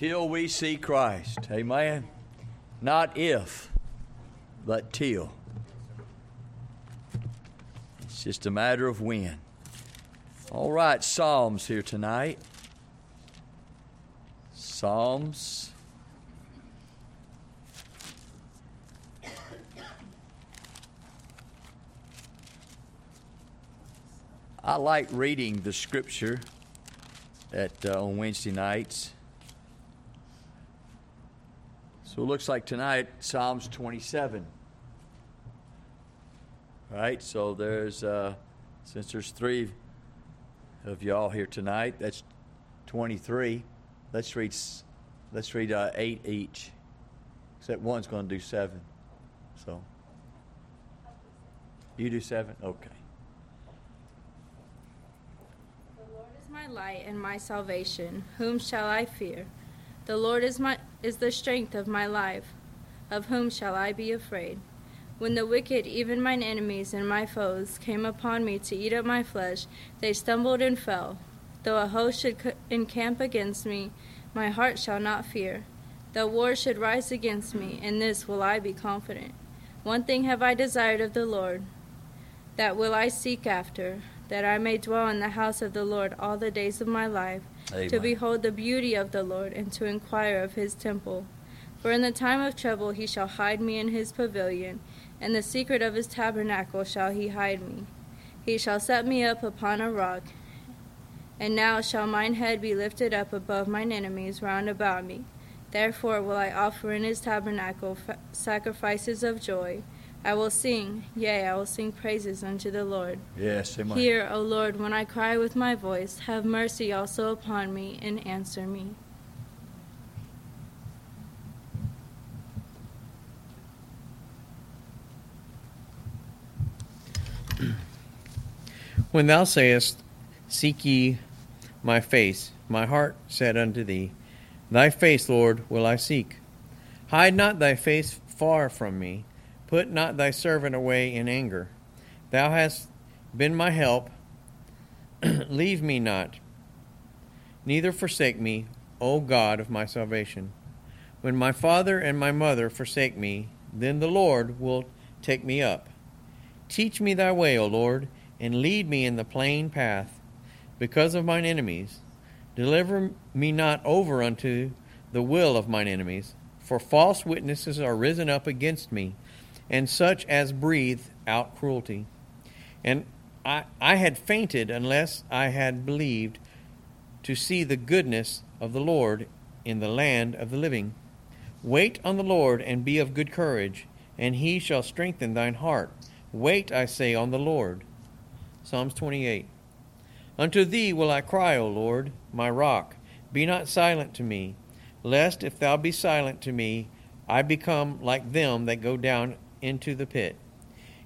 till we see Christ. Amen. Not if, but till. It's just a matter of when. All right, Psalms here tonight. Psalms. I like reading the scripture at uh, on Wednesday nights. So it looks like tonight Psalms 27. Right? So there's uh, since there's three of y'all here tonight, that's 23. Let's read let's read uh, eight each. Except one's going to do seven. So you do seven. Okay. The Lord is my light and my salvation. Whom shall I fear? The Lord is my is the strength of my life. Of whom shall I be afraid? When the wicked, even mine enemies and my foes, came upon me to eat up my flesh, they stumbled and fell. Though a host should encamp against me, my heart shall not fear. Though war should rise against me, in this will I be confident. One thing have I desired of the Lord, that will I seek after that I may dwell in the house of the Lord all the days of my life, Amen. to behold the beauty of the Lord and to inquire of his temple. For in the time of trouble he shall hide me in his pavilion, and the secret of his tabernacle shall he hide me. He shall set me up upon a rock, and now shall mine head be lifted up above mine enemies round about me. Therefore will I offer in his tabernacle sacrifices of joy. I will sing, yea, I will sing praises unto the Lord. Yes, amen. Hear, O Lord, when I cry with my voice, have mercy also upon me and answer me. When thou sayest, Seek ye my face, my heart said unto thee, Thy face, Lord, will I seek. Hide not thy face far from me Put not thy servant away in anger. Thou hast been my help. Leave me not, neither forsake me, O God of my salvation. When my father and my mother forsake me, then the Lord will take me up. Teach me thy way, O Lord, and lead me in the plain path, because of mine enemies. Deliver me not over unto the will of mine enemies, for false witnesses are risen up against me and such as breathe out cruelty. And I, I had fainted unless I had believed to see the goodness of the Lord in the land of the living. Wait on the Lord and be of good courage, and he shall strengthen thine heart. Wait, I say, on the Lord. Psalms 28. Unto thee will I cry, O Lord, my rock. Be not silent to me, lest if thou be silent to me, I become like them that go down into the pit.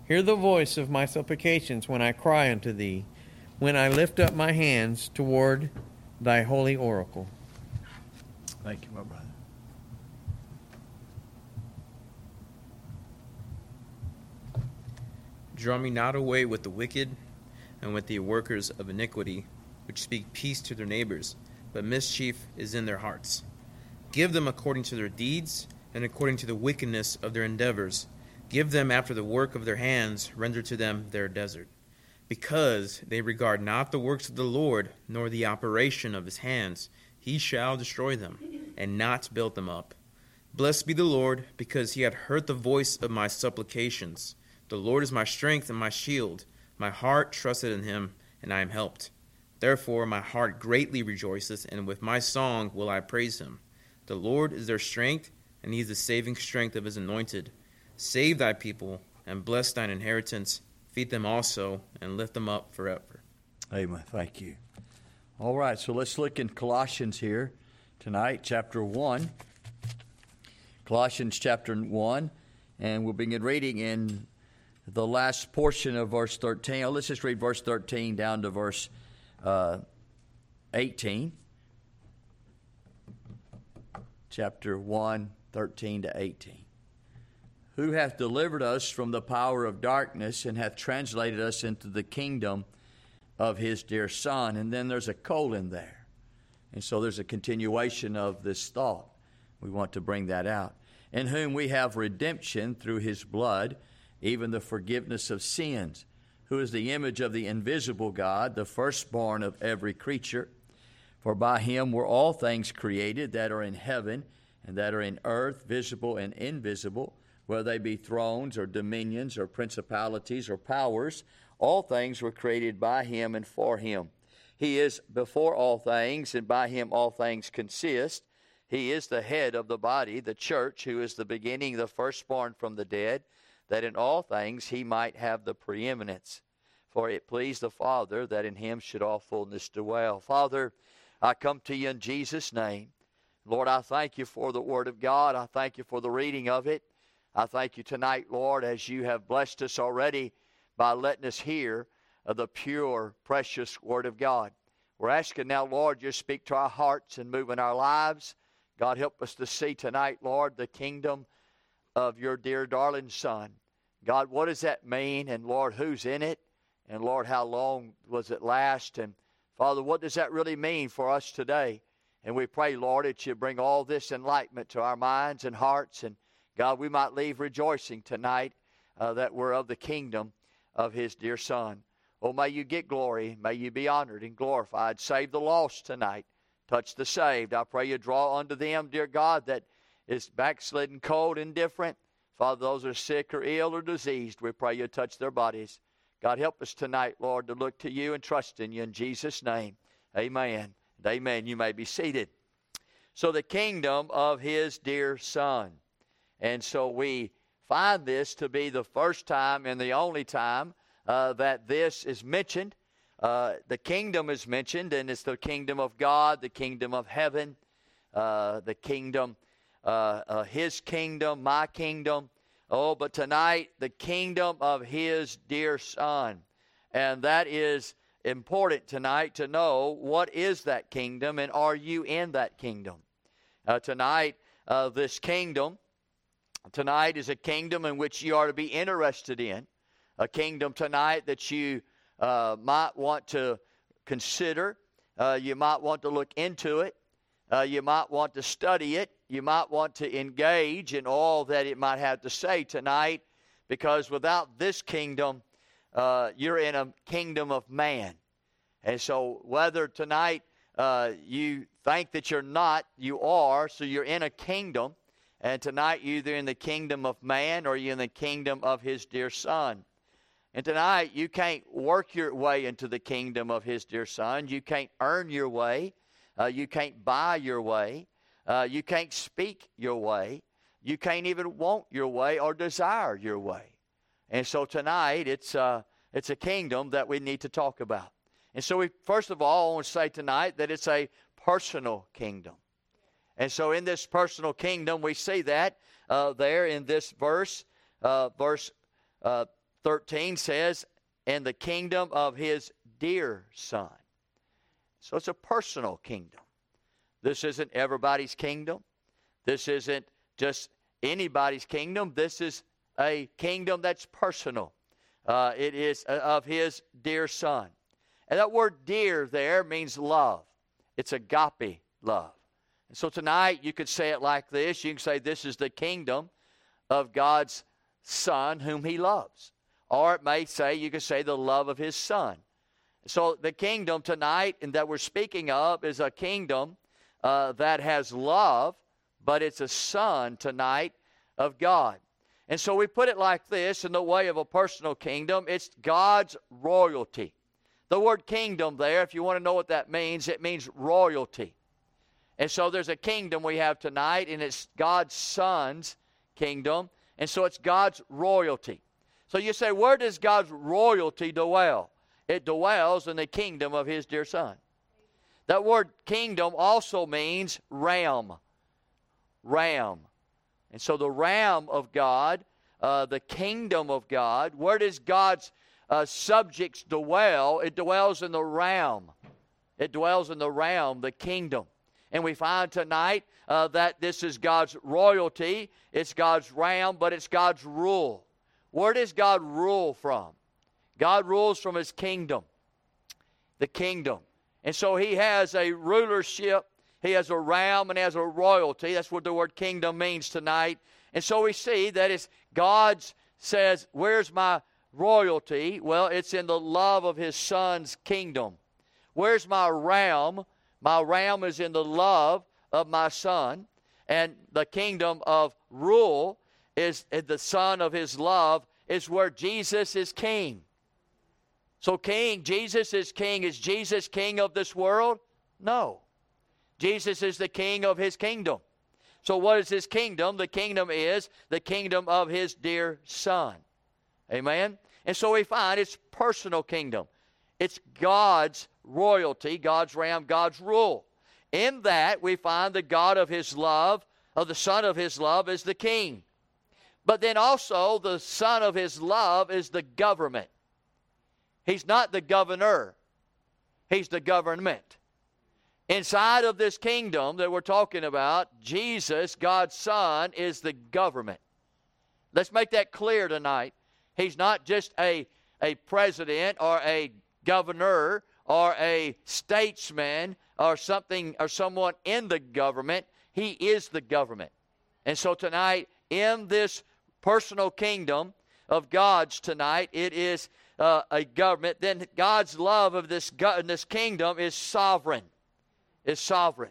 Hear the voice of my supplications when I cry unto thee, when I lift up my hands toward thy holy oracle. Thank you, my brother. Draw me not away with the wicked and with the workers of iniquity, which speak peace to their neighbors, but mischief is in their hearts. Give them according to their deeds and according to the wickedness of their endeavors Give them after the work of their hands, render to them their desert. Because they regard not the works of the Lord, nor the operation of his hands, he shall destroy them, and not build them up. Blessed be the Lord, because he hath heard the voice of my supplications. The Lord is my strength and my shield. My heart trusted in him, and I am helped. Therefore my heart greatly rejoiceth, and with my song will I praise him. The Lord is their strength, and he is the saving strength of his anointed. Save thy people and bless thine inheritance. Feed them also and lift them up forever. Amen. Thank you. All right, so let's look in Colossians here tonight, chapter 1. Colossians chapter 1, and we'll begin reading in the last portion of verse 13. Oh, let's just read verse 13 down to verse uh, 18. Chapter 1, 13 to 18 who hath delivered us from the power of darkness and hath translated us into the kingdom of his dear Son. And then there's a colon there. And so there's a continuation of this thought. We want to bring that out. In whom we have redemption through his blood, even the forgiveness of sins, who is the image of the invisible God, the firstborn of every creature. For by him were all things created that are in heaven and that are in earth, visible and invisible, whether they be thrones or dominions or principalities or powers. All things were created by him and for him. He is before all things, and by him all things consist. He is the head of the body, the church, who is the beginning, the firstborn from the dead, that in all things he might have the preeminence. For it pleased the Father that in him should all fullness dwell. Father, I come to you in Jesus' name. Lord, I thank you for the Word of God. I thank you for the reading of it. I thank you tonight, Lord, as you have blessed us already by letting us hear of the pure, precious Word of God. We're asking now, Lord, you speak to our hearts and move in our lives. God, help us to see tonight, Lord, the kingdom of your dear darling Son. God, what does that mean? And Lord, who's in it? And Lord, how long was it last? And Father, what does that really mean for us today? And we pray, Lord, that you bring all this enlightenment to our minds and hearts. And God, we might leave rejoicing tonight uh, that we're of the kingdom of His dear Son. Oh, may you get glory. May you be honored and glorified. Save the lost tonight. Touch the saved. I pray you draw unto them, dear God, that is backslidden, cold, indifferent. Father, those are sick or ill or diseased, we pray you touch their bodies. God, help us tonight, Lord, to look to you and trust in you in Jesus' name. Amen. Amen. You may be seated. So, the kingdom of his dear Son. And so we find this to be the first time and the only time uh, that this is mentioned. Uh, the kingdom is mentioned, and it's the kingdom of God, the kingdom of heaven, uh, the kingdom, uh, uh, His kingdom, my kingdom. Oh, but tonight, the kingdom of His dear Son. And that is important tonight to know what is that kingdom and are you in that kingdom. Uh, tonight, this kingdom, tonight is a kingdom in which you are to be interested in a kingdom tonight that you uh, might want to consider. Uh, you might want to look into it. Uh, you might want to study it. You might want to engage in all that it might have to say tonight, because without this kingdom, uh, you're in a kingdom of man. And so, whether tonight uh, you think that you're not, you are, so you're in a kingdom. And tonight, you're either in the kingdom of man or you're in the kingdom of his dear son. And tonight, you can't work your way into the kingdom of His dear Son. You can't earn your way. Uh, you can't buy your way. Uh, you can't speak your way. You can't even want your way or desire your way. And so tonight, it's, uh, it's a kingdom that we need to talk about. And so, we, first of all, I want to say tonight that it's a personal kingdom. And so, in this personal kingdom, we see that uh, there in this verse, uh, verse uh, 13 says, and the kingdom of his dear son. So it's a personal kingdom. This isn't everybody's kingdom. This isn't just anybody's kingdom. This is a kingdom that's personal. Uh, it is uh, of his dear son. And that word dear there means love. It's agape love. So tonight you could say it like this you can say, This is the kingdom of God's son whom he loves. Or it may say, you could say, the love of his son. So the kingdom tonight and that we're speaking of is a kingdom uh, that has love, but it's a son tonight of God. And so we put it like this in the way of a personal kingdom it's God's royalty. The word kingdom there, if you want to know what that means, it means royalty. And so there's a kingdom we have tonight, and it's God's Son's kingdom. And so it's God's royalty. So you say, where does God's royalty dwell? It dwells in the kingdom of his dear son. That word kingdom also means realm. Ram. And so the realm of God, uh, the kingdom of God, where does God's uh, subjects dwell? It dwells in the realm. It dwells in the realm, the kingdom. And we find tonight uh, that this is God's royalty, it's God's realm, but it's God's rule. Where does God rule from? God rules from his kingdom. The kingdom. And so he has a rulership, he has a realm, and he has a royalty. That's what the word kingdom means tonight. And so we see that it's God's says, Where's my royalty? Well, it's in the love of his son's kingdom. Where's my realm? My realm is in the love of my son. And the kingdom of rule is the son of his love, is where Jesus is king. So, king, Jesus is king. Is Jesus king of this world? No. Jesus is the king of his kingdom. So, what is his kingdom? The kingdom is the kingdom of his dear son. Amen? And so we find it's personal kingdom. It's God's royalty, God's realm, God's rule. In that, we find the God of his love, of the Son of his love, is the king. But then also, the Son of his love is the government. He's not the governor, he's the government. Inside of this kingdom that we're talking about, Jesus, God's Son, is the government. Let's make that clear tonight. He's not just a, a president or a governor or a statesman or something or someone in the government. He is the government. And so tonight, in this personal kingdom of God's tonight, it is uh, a government. Then God's love of this, go- this kingdom is sovereign is sovereign.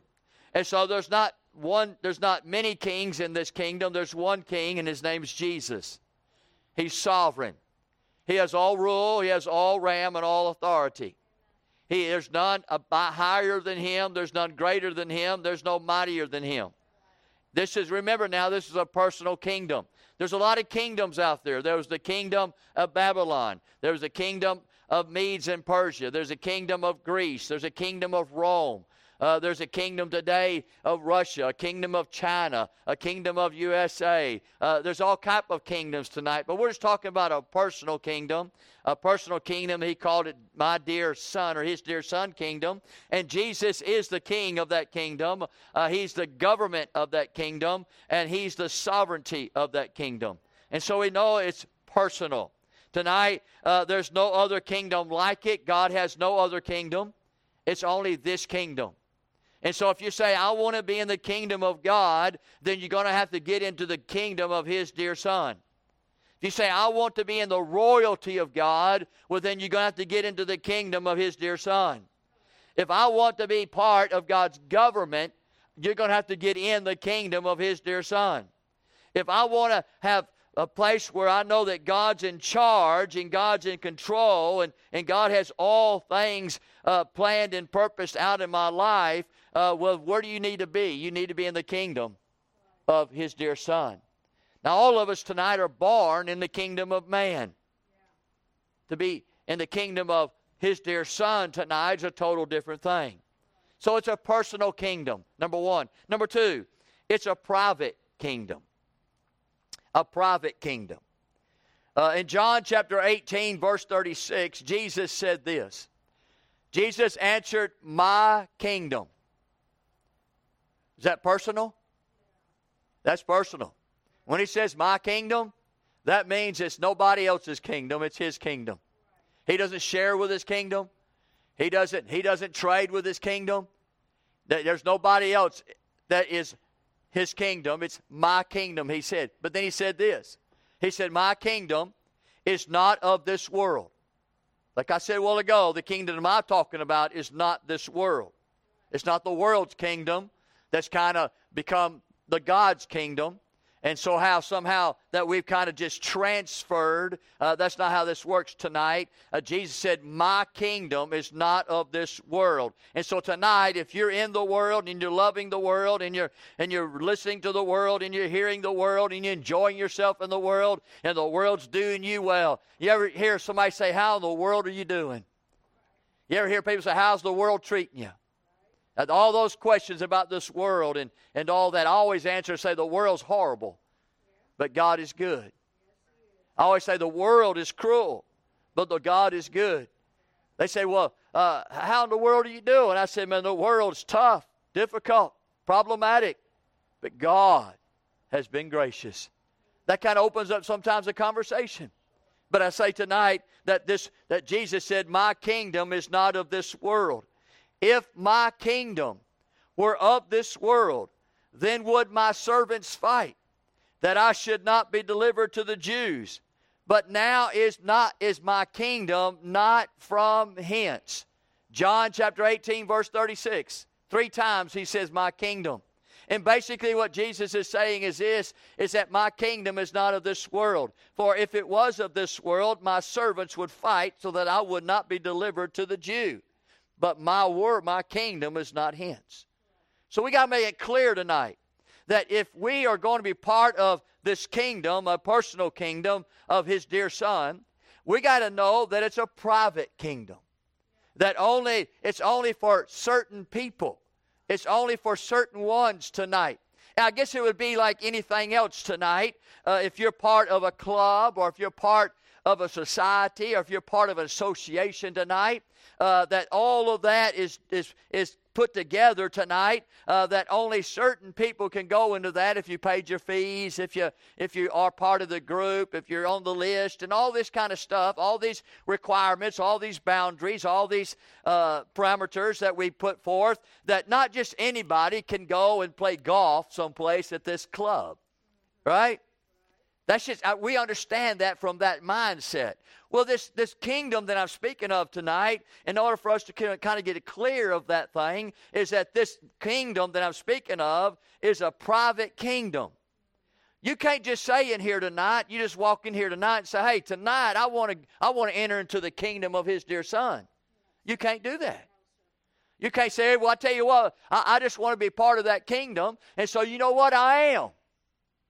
And so there's not one there's not many kings in this kingdom. There's one king and his name is Jesus. He's sovereign. He has all rule, he has all ram and all authority. He, there's none higher than him, there's none greater than him, there's no mightier than him. This is, remember now, this is a personal kingdom. There's a lot of kingdoms out there. There was the kingdom of Babylon, there was the kingdom of Medes and Persia, there's a kingdom of Greece, there's a kingdom of Rome, uh, there's a kingdom today of Russia, a kingdom of China, a kingdom of USA. Uh, there's all type of kingdoms tonight, but we're just talking about a personal kingdom. A personal kingdom, he called it my dear son or his dear son kingdom. And Jesus is the king of that kingdom. Uh, he's the government of that kingdom, and he's the sovereignty of that kingdom. And so we know it's personal. Tonight, uh, there's no other kingdom like it. God has no other kingdom. It's only this kingdom. And so if you say, I want to be in the kingdom of God, then you're going to have to get into the kingdom of His dear Son. If you say, I want to be in the royalty of God, well, then you're going to have to get into the kingdom of His dear Son. If I want to be part of God's government, you're going to have to get in the kingdom of His dear Son. If I want to have a place where I know that God's in charge and God's in control and, and God has all things uh, planned and purposed out in my life, uh, well, where do you need to be? You need to be in the kingdom of His dear Son. Now, all of us tonight are born in the kingdom of man. To be in the kingdom of His dear Son tonight is a total different thing. So it's a personal kingdom, number one. Number two, it's a private kingdom. A private kingdom. Uh, in John chapter 18, verse 36, Jesus said this Jesus answered, My kingdom is that personal? That's personal. When he says my kingdom, that means it's nobody else's kingdom, it's his kingdom. He doesn't share with his kingdom. He doesn't he doesn't trade with his kingdom. There's nobody else that is his kingdom. It's my kingdom, he said. But then he said this. He said, My kingdom is not of this world. Like I said a while ago, the kingdom I'm talking about is not this world. It's not the world's kingdom that's kind of become the God's kingdom. And so, how somehow that we've kind of just transferred, uh, that's not how this works tonight. Uh, Jesus said, My kingdom is not of this world. And so, tonight, if you're in the world and you're loving the world and you're, and you're listening to the world and you're hearing the world and you're enjoying yourself in the world and the world's doing you well, you ever hear somebody say, How in the world are you doing? You ever hear people say, How's the world treating you? All those questions about this world and, and all that, I always answer say the world's horrible, but God is good. I always say the world is cruel, but the God is good. They say, well, uh, how in the world are you doing? I said, man, the world's tough, difficult, problematic, but God has been gracious. That kind of opens up sometimes a conversation. But I say tonight that this that Jesus said, My kingdom is not of this world. If my kingdom were of this world, then would my servants fight, that I should not be delivered to the Jews. But now is not is my kingdom not from hence. John chapter 18, verse 36. Three times he says, My kingdom. And basically, what Jesus is saying is this is that my kingdom is not of this world. For if it was of this world, my servants would fight so that I would not be delivered to the Jew. But my word, my kingdom is not hence. So we got to make it clear tonight that if we are going to be part of this kingdom, a personal kingdom of his dear son, we got to know that it's a private kingdom. That only it's only for certain people. It's only for certain ones tonight. I guess it would be like anything else tonight. Uh, if you're part of a club or if you're part of a society or if you're part of an association tonight, uh, that all of that is, is, is put together tonight uh, that only certain people can go into that if you paid your fees if you if you are part of the group if you're on the list and all this kind of stuff all these requirements all these boundaries all these uh, parameters that we put forth that not just anybody can go and play golf someplace at this club right that's just we understand that from that mindset. Well, this this kingdom that I'm speaking of tonight, in order for us to kind of get clear of that thing, is that this kingdom that I'm speaking of is a private kingdom. You can't just say in here tonight. You just walk in here tonight and say, "Hey, tonight I want to I want to enter into the kingdom of His dear Son." You can't do that. You can't say, "Well, I tell you what, I, I just want to be part of that kingdom," and so you know what I am.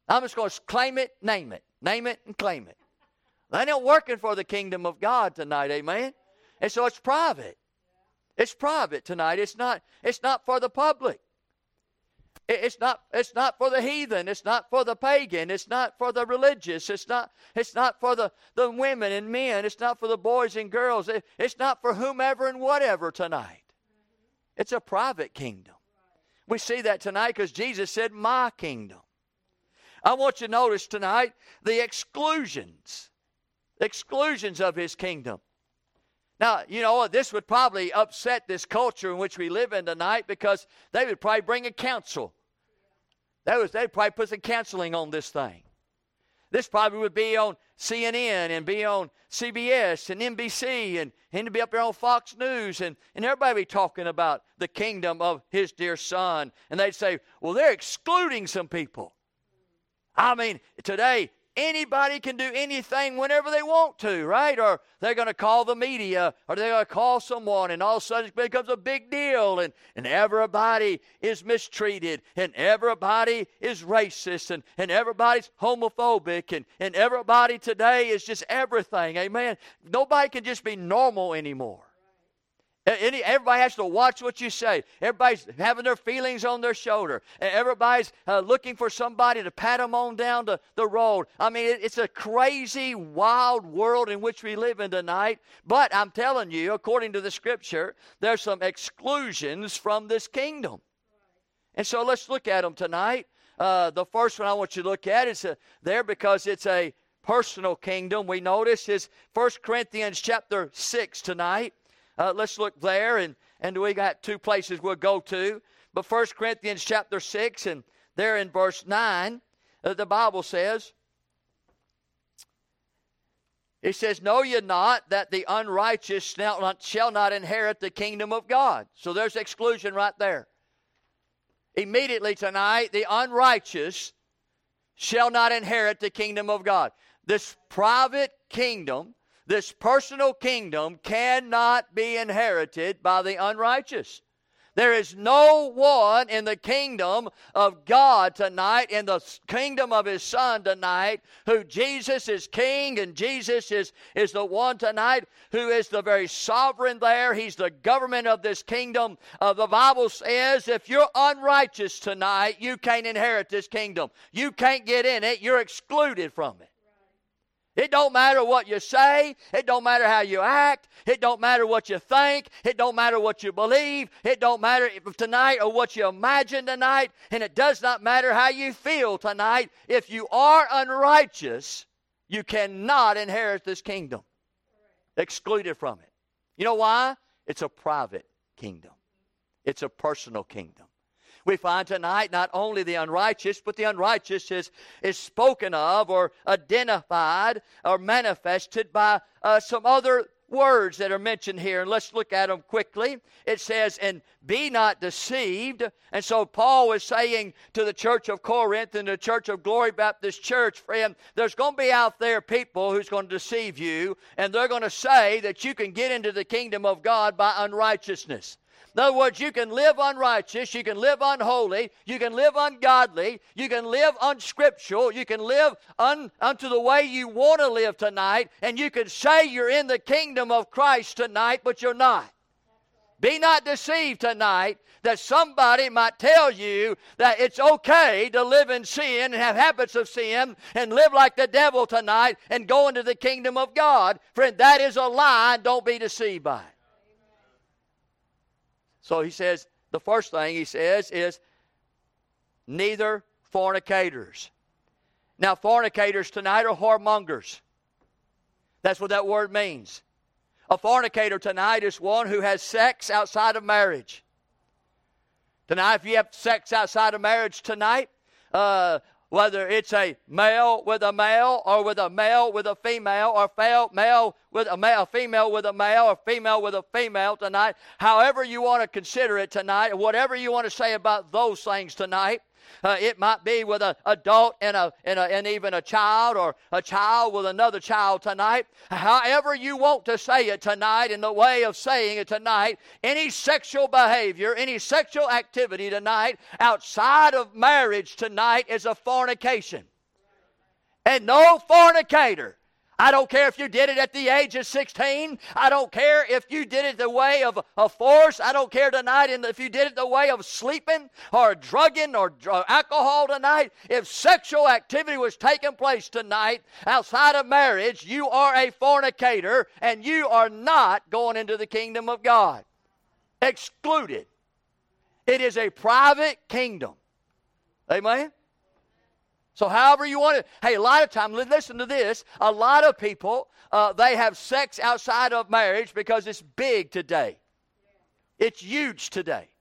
I'm just going to claim it, name it. Name it and claim it. They ain't working for the kingdom of God tonight, amen? And so it's private. It's private tonight. It's not, it's not for the public. It's not, it's not for the heathen. It's not for the pagan. It's not for the religious. It's not, it's not for the, the women and men. It's not for the boys and girls. It's not for whomever and whatever tonight. It's a private kingdom. We see that tonight because Jesus said, My kingdom. I want you to notice tonight the exclusions, exclusions of his kingdom. Now, you know, this would probably upset this culture in which we live in tonight because they would probably bring a council. That was, they'd probably put some counseling on this thing. This probably would be on CNN and be on CBS and NBC and, and be up there on Fox News and, and everybody be talking about the kingdom of his dear son. And they'd say, well, they're excluding some people. I mean, today, anybody can do anything whenever they want to, right? Or they're going to call the media or they're going to call someone, and all of a sudden it becomes a big deal, and, and everybody is mistreated, and everybody is racist, and, and everybody's homophobic, and, and everybody today is just everything. Amen. Nobody can just be normal anymore. Any, everybody has to watch what you say. Everybody's having their feelings on their shoulder. Everybody's uh, looking for somebody to pat them on down the, the road. I mean, it, it's a crazy, wild world in which we live in tonight. But I'm telling you, according to the scripture, there's some exclusions from this kingdom. And so let's look at them tonight. Uh, the first one I want you to look at is uh, there because it's a personal kingdom. We notice is 1 Corinthians chapter 6 tonight. Uh, let's look there, and, and we got two places we'll go to. But 1 Corinthians chapter 6, and there in verse 9, uh, the Bible says, it says, Know ye not that the unrighteous shall not, shall not inherit the kingdom of God? So there's exclusion right there. Immediately tonight, the unrighteous shall not inherit the kingdom of God. This private kingdom this personal kingdom cannot be inherited by the unrighteous. There is no one in the kingdom of God tonight, in the kingdom of His Son tonight, who Jesus is King and Jesus is, is the one tonight who is the very sovereign there. He's the government of this kingdom. Uh, the Bible says if you're unrighteous tonight, you can't inherit this kingdom. You can't get in it, you're excluded from it. It don't matter what you say. It don't matter how you act. It don't matter what you think. It don't matter what you believe. It don't matter tonight or what you imagine tonight. And it does not matter how you feel tonight. If you are unrighteous, you cannot inherit this kingdom. Excluded from it. You know why? It's a private kingdom. It's a personal kingdom. We find tonight not only the unrighteous, but the unrighteous is, is spoken of or identified or manifested by uh, some other words that are mentioned here, and let's look at them quickly. It says, and be not deceived. And so Paul was saying to the church of Corinth and the church of Glory Baptist Church, friend, there's going to be out there people who's going to deceive you, and they're going to say that you can get into the kingdom of God by unrighteousness. In other words, you can live unrighteous, you can live unholy, you can live ungodly, you can live unscriptural, you can live un, unto the way you want to live tonight, and you can say you're in the kingdom of Christ tonight, but you're not. Be not deceived tonight that somebody might tell you that it's okay to live in sin and have habits of sin and live like the devil tonight and go into the kingdom of God. Friend, that is a lie. Don't be deceived by it. So he says, the first thing he says is, neither fornicators. Now, fornicators tonight are whoremongers. That's what that word means. A fornicator tonight is one who has sex outside of marriage. Tonight, if you have sex outside of marriage tonight, uh, whether it's a male with a male or with a male with a female or male with a male, female with a male or female with a female tonight, however you want to consider it tonight, whatever you want to say about those things tonight, uh, it might be with an adult and, a, and, a, and even a child, or a child with another child tonight. However, you want to say it tonight, in the way of saying it tonight, any sexual behavior, any sexual activity tonight outside of marriage tonight is a fornication. And no fornicator I don't care if you did it at the age of 16. I don't care if you did it the way of, of force. I don't care tonight if you did it the way of sleeping or drugging or, or uh, alcohol tonight. If sexual activity was taking place tonight outside of marriage, you are a fornicator and you are not going into the kingdom of God. Excluded. It is a private kingdom. Amen? So, however you want it. Hey, a lot of times, listen to this. A lot of people, uh, they have sex outside of marriage because it's big today. It's huge today.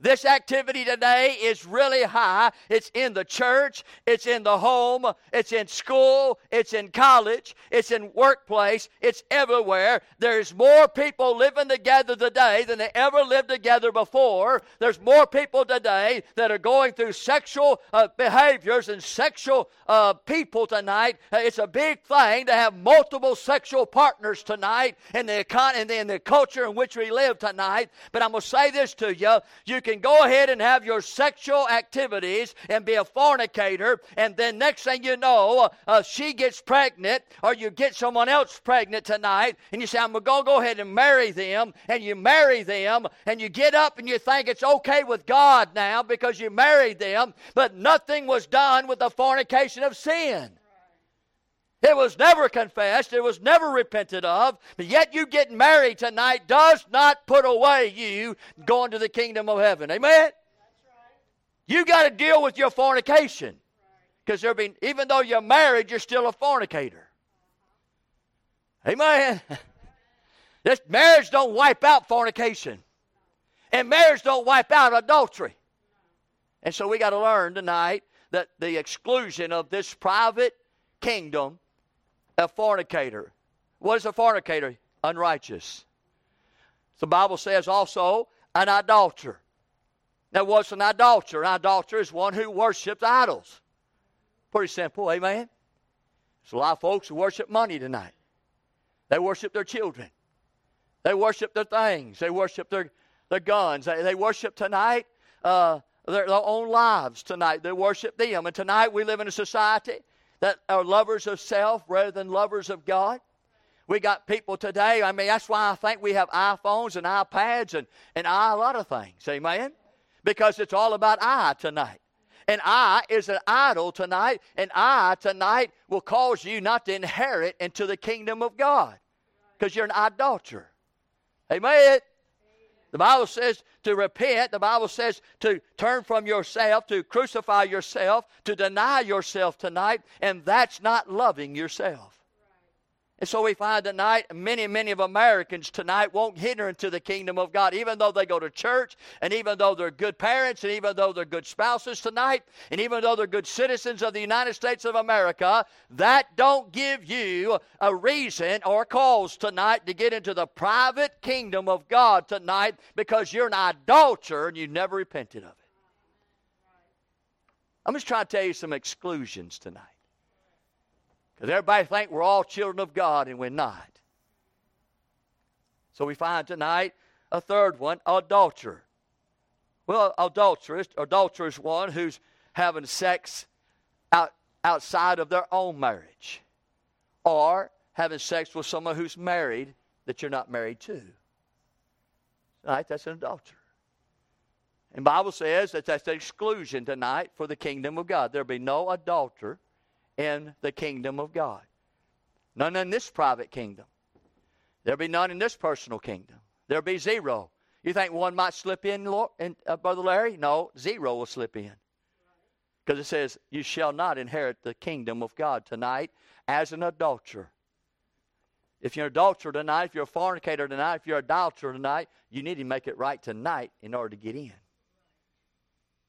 This activity today is really high. It's in the church, it's in the home, it's in school, it's in college, it's in workplace, it's everywhere. There's more people living together today than they ever lived together before. There's more people today that are going through sexual uh, behaviors and sexual uh, people tonight. Uh, it's a big thing to have multiple sexual partners tonight in the, econ- in the, in the culture in which we live tonight. But I'm going to say this to you. You can can go ahead and have your sexual activities and be a fornicator, and then next thing you know, uh, she gets pregnant, or you get someone else pregnant tonight, and you say, I'm going to go ahead and marry them, and you marry them, and you get up and you think it's okay with God now because you married them, but nothing was done with the fornication of sin. It was never confessed. It was never repented of. But yet you getting married tonight does not put away you going to the kingdom of heaven. Amen? You got to deal with your fornication. Because there even though you're married, you're still a fornicator. Amen. This marriage don't wipe out fornication. And marriage don't wipe out adultery. And so we got to learn tonight that the exclusion of this private kingdom a fornicator. What is a fornicator? Unrighteous. The Bible says also an idolater. Now, what's an idolater? An idolater is one who worships idols. Pretty simple, amen? There's a lot of folks who worship money tonight. They worship their children. They worship their things. They worship their, their guns. They, they worship tonight uh, their, their own lives tonight. They worship them. And tonight we live in a society that are lovers of self rather than lovers of God. We got people today, I mean, that's why I think we have iPhones and iPads and, and I, a lot of things. Amen? Because it's all about I tonight. And I is an idol tonight, and I tonight will cause you not to inherit into the kingdom of God because you're an idolater. Amen? The Bible says to repent. The Bible says to turn from yourself, to crucify yourself, to deny yourself tonight, and that's not loving yourself. And so we find tonight many, many of Americans tonight won't enter into the kingdom of God, even though they go to church, and even though they're good parents, and even though they're good spouses tonight, and even though they're good citizens of the United States of America. That don't give you a reason or cause tonight to get into the private kingdom of God tonight because you're an idolater and you never repented of it. I'm just trying to tell you some exclusions tonight. Because everybody think we're all children of God and we're not. So we find tonight a third one, adulterer. Well, adulteress, adulterous one who's having sex out, outside of their own marriage. Or having sex with someone who's married that you're not married to. Right? That's an adulterer. And Bible says that that's the exclusion tonight for the kingdom of God. There'll be no adulterer in the kingdom of God. None in this private kingdom. There'll be none in this personal kingdom. There'll be zero. You think one might slip in, Lord, in uh, Brother Larry? No, zero will slip in. Because it says, You shall not inherit the kingdom of God tonight as an adulterer. If you're an adulterer tonight, if you're a fornicator tonight, if you're an adulterer tonight, you need to make it right tonight in order to get in.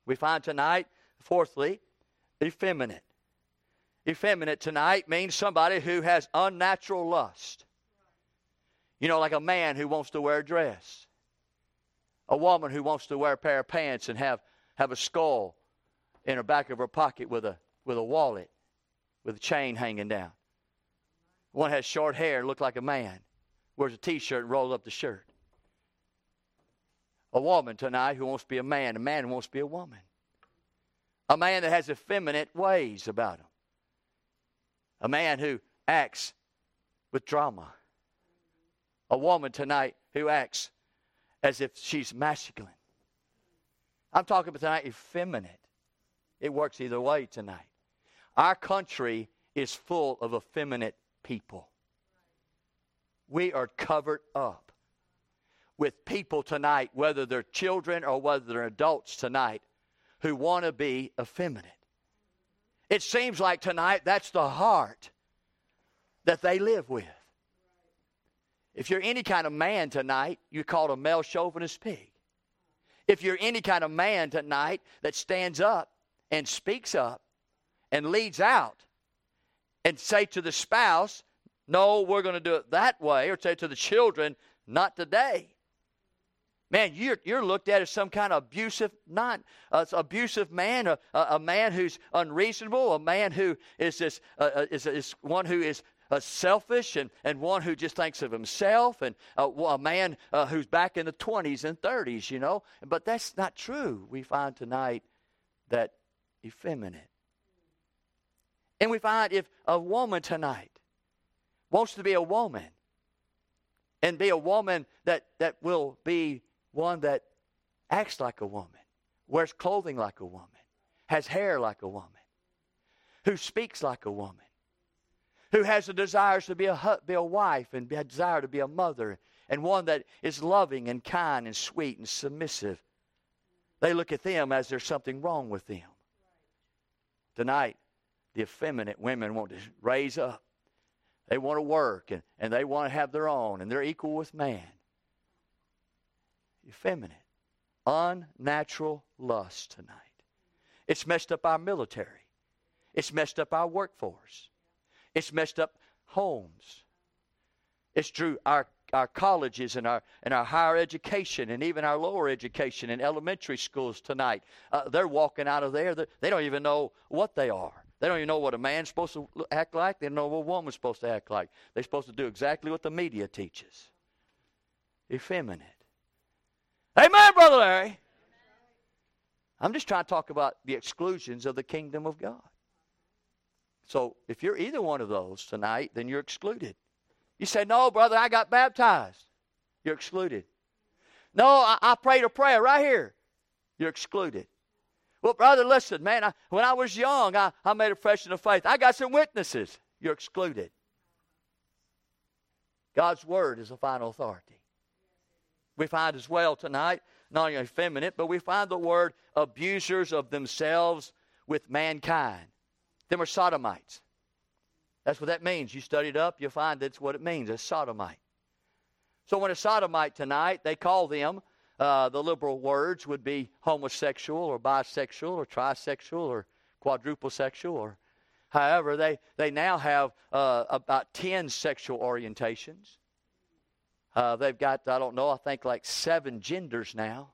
We find tonight, fourthly, effeminate. Effeminate tonight means somebody who has unnatural lust. You know, like a man who wants to wear a dress, a woman who wants to wear a pair of pants and have, have a skull in her back of her pocket with a, with a wallet, with a chain hanging down. One has short hair and looks like a man, wears a t shirt and rolls up the shirt. A woman tonight who wants to be a man, a man who wants to be a woman. A man that has effeminate ways about him a man who acts with drama, a woman tonight who acts as if she's masculine. I'm talking about tonight effeminate. It works either way tonight. Our country is full of effeminate people. We are covered up with people tonight, whether they're children or whether they're adults tonight, who want to be effeminate. It seems like tonight that's the heart that they live with. If you're any kind of man tonight, you're called a male chauvinist pig. If you're any kind of man tonight that stands up and speaks up and leads out and say to the spouse, no, we're going to do it that way, or say to the children, not today man, you're, you're looked at as some kind of abusive, not uh, abusive man, a, a, man who's unreasonable, a man who is this, uh, uh, is, is one who is uh, selfish and, and one who just thinks of himself, and uh, a man uh, who's back in the 20s and 30s, you know. But that's not true. We find tonight that effeminate. And we find if a woman tonight wants to be a woman and be a woman that, that will be one that acts like a woman, wears clothing like a woman, has hair like a woman, who speaks like a woman, who has the desires to be a, be a wife and a desire to be a mother, and one that is loving and kind and sweet and submissive. They look at them as there's something wrong with them. Tonight, the effeminate women want to raise up. They want to work and, and they want to have their own, and they're equal with man effeminate, unnatural lust tonight. It's messed up our military. It's messed up our workforce. It's messed up homes. It's true our our colleges and our and our higher education and even our lower education and elementary schools tonight. Uh, they're walking out of there. They don't even know what they are. They don't even know what a man's supposed to act like. They don't know what a woman's supposed to act like. They're supposed to do exactly what the media teaches. Effeminate. Amen, Brother Larry. I'm just trying to talk about the exclusions of the kingdom of God. So if you're either one of those tonight, then you're excluded. You say, No, brother, I got baptized. You're excluded. No, I, I prayed a prayer right here. You're excluded. Well, brother, listen, man, I, when I was young, I, I made a profession of faith. I got some witnesses. You're excluded. God's word is the final authority we find as well tonight, not only effeminate, but we find the word abusers of themselves with mankind. Them are sodomites. That's what that means. You study it up, you'll find that's what it means a sodomite. So when a sodomite tonight, they call them, uh, the liberal words would be homosexual or bisexual or trisexual or quadruple sexual or however they, they now have uh, about 10 sexual orientations uh, they've got i don't know i think like seven genders now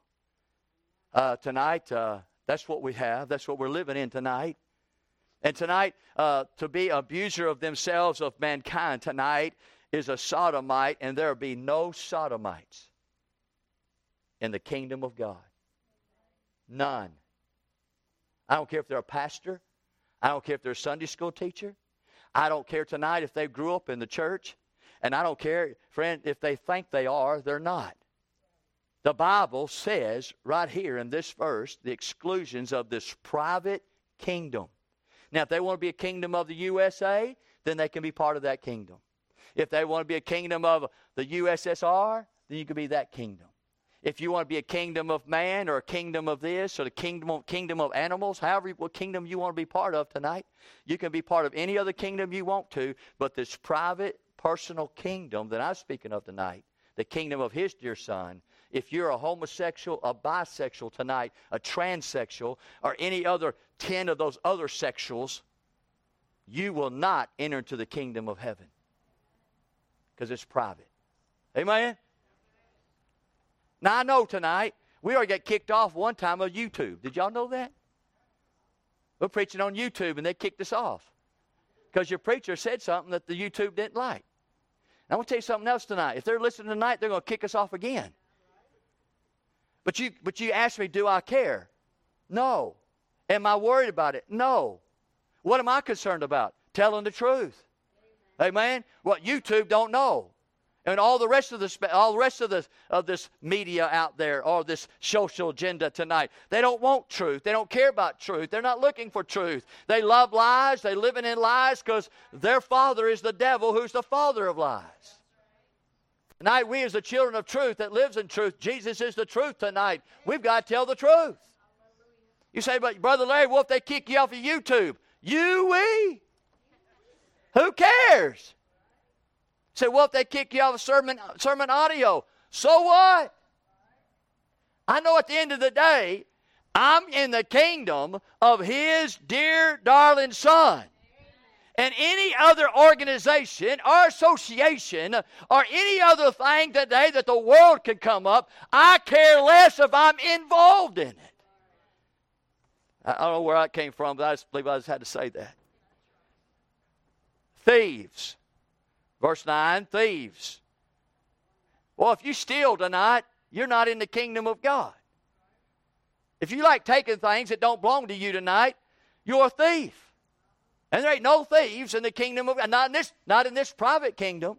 uh, tonight uh, that's what we have that's what we're living in tonight and tonight uh, to be abuser of themselves of mankind tonight is a sodomite and there will be no sodomites in the kingdom of god none I don't care if they're a pastor. I don't care if they're a Sunday school teacher. I don't care tonight if they grew up in the church. And I don't care, friend, if they think they are, they're not. The Bible says right here in this verse the exclusions of this private kingdom. Now, if they want to be a kingdom of the USA, then they can be part of that kingdom. If they want to be a kingdom of the USSR, then you can be that kingdom if you want to be a kingdom of man or a kingdom of this or the kingdom of, kingdom of animals, however what kingdom you want to be part of tonight, you can be part of any other kingdom you want to, but this private, personal kingdom that I'm speaking of tonight, the kingdom of his dear son, if you're a homosexual, a bisexual tonight, a transsexual, or any other 10 of those other sexuals, you will not enter into the kingdom of heaven because it's private. Amen? Now, I know tonight we already got kicked off one time of YouTube. Did y'all know that? We're preaching on YouTube and they kicked us off because your preacher said something that the YouTube didn't like. Now, I want to tell you something else tonight. If they're listening tonight, they're going to kick us off again. But you, but you ask me, do I care? No. Am I worried about it? No. What am I concerned about? Telling the truth. Amen. Amen? What YouTube don't know and all the rest of this all the rest of this of this media out there or this social agenda tonight. They don't want truth. They don't care about truth. They're not looking for truth. They love lies. They living in lies because their father is the devil who's the father of lies. Tonight we as the children of truth that lives in truth jesus is the truth tonight. We've got to tell the truth. You say but brother larry what if they kick you off of youtube? You we. Who cares Say, well, if they kick you off of sermon, sermon audio, so what? I know at the end of the day, I'm in the kingdom of His dear, darling Son. And any other organization or association or any other thing today that the world can come up, I care less if I'm involved in it. I don't know where I came from, but I just believe I just had to say that. Thieves Verse 9 thieves. Well, if you steal tonight, you're not in the kingdom of God. If you like taking things that don't belong to you tonight, you're a thief. And there ain't no thieves in the kingdom of God. Not in this, not in this private kingdom.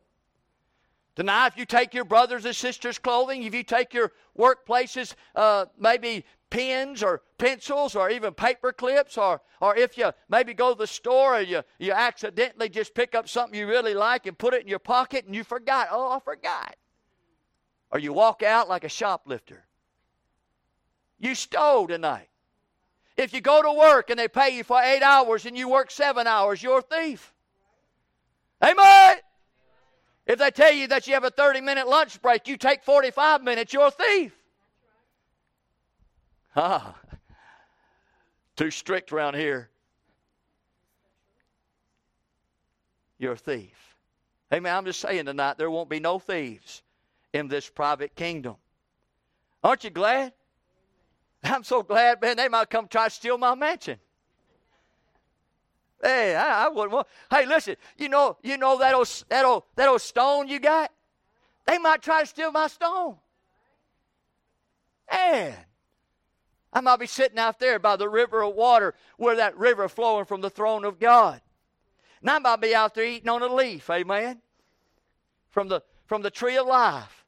Tonight, if you take your brothers and sisters' clothing, if you take your workplaces, uh, maybe pens or pencils or even paper clips or, or if you maybe go to the store and you, you accidentally just pick up something you really like and put it in your pocket and you forgot. Oh i forgot. Or you walk out like a shoplifter. You stole tonight. If you go to work and they pay you for eight hours and you work seven hours you're a thief. Amen if they tell you that you have a 30 minute lunch break you take 45 minutes you're a thief Ah, too strict around here. You're a thief. Hey, man, I'm just saying tonight there won't be no thieves in this private kingdom. Aren't you glad? I'm so glad, man, they might come try to steal my mansion. Hey, I, I wouldn't want. Hey, listen, you know, you know that old, that old, that old stone you got? They might try to steal my stone. Man, I might be sitting out there by the river of water where that river flowing from the throne of God. And I might be out there eating on a leaf, amen, from the, from the tree of life.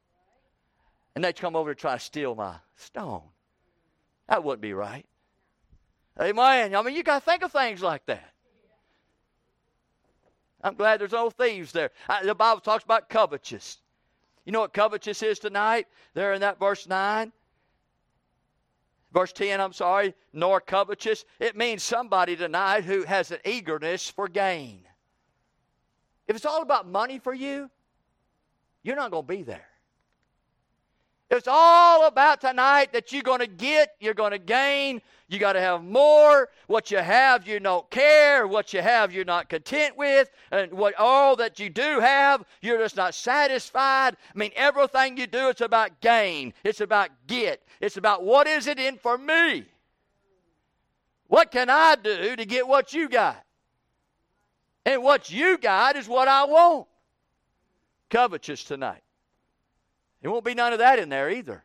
And they'd come over to try to steal my stone. That wouldn't be right. Amen. I mean, you got to think of things like that. I'm glad there's no thieves there. I, the Bible talks about covetous. You know what covetous is tonight? There in that verse 9 verse 10, I'm sorry, nor covetous. It means somebody tonight who has an eagerness for gain. if it's all about money for you, you're not going to be there. It's all about tonight that you're going to get, you're going to gain, you got to have more. What you have, you don't care. What you have, you're not content with. And what all that you do have, you're just not satisfied. I mean, everything you do, it's about gain. It's about get. It's about what is it in for me? What can I do to get what you got? And what you got is what I want. Covetous tonight. There won't be none of that in there either.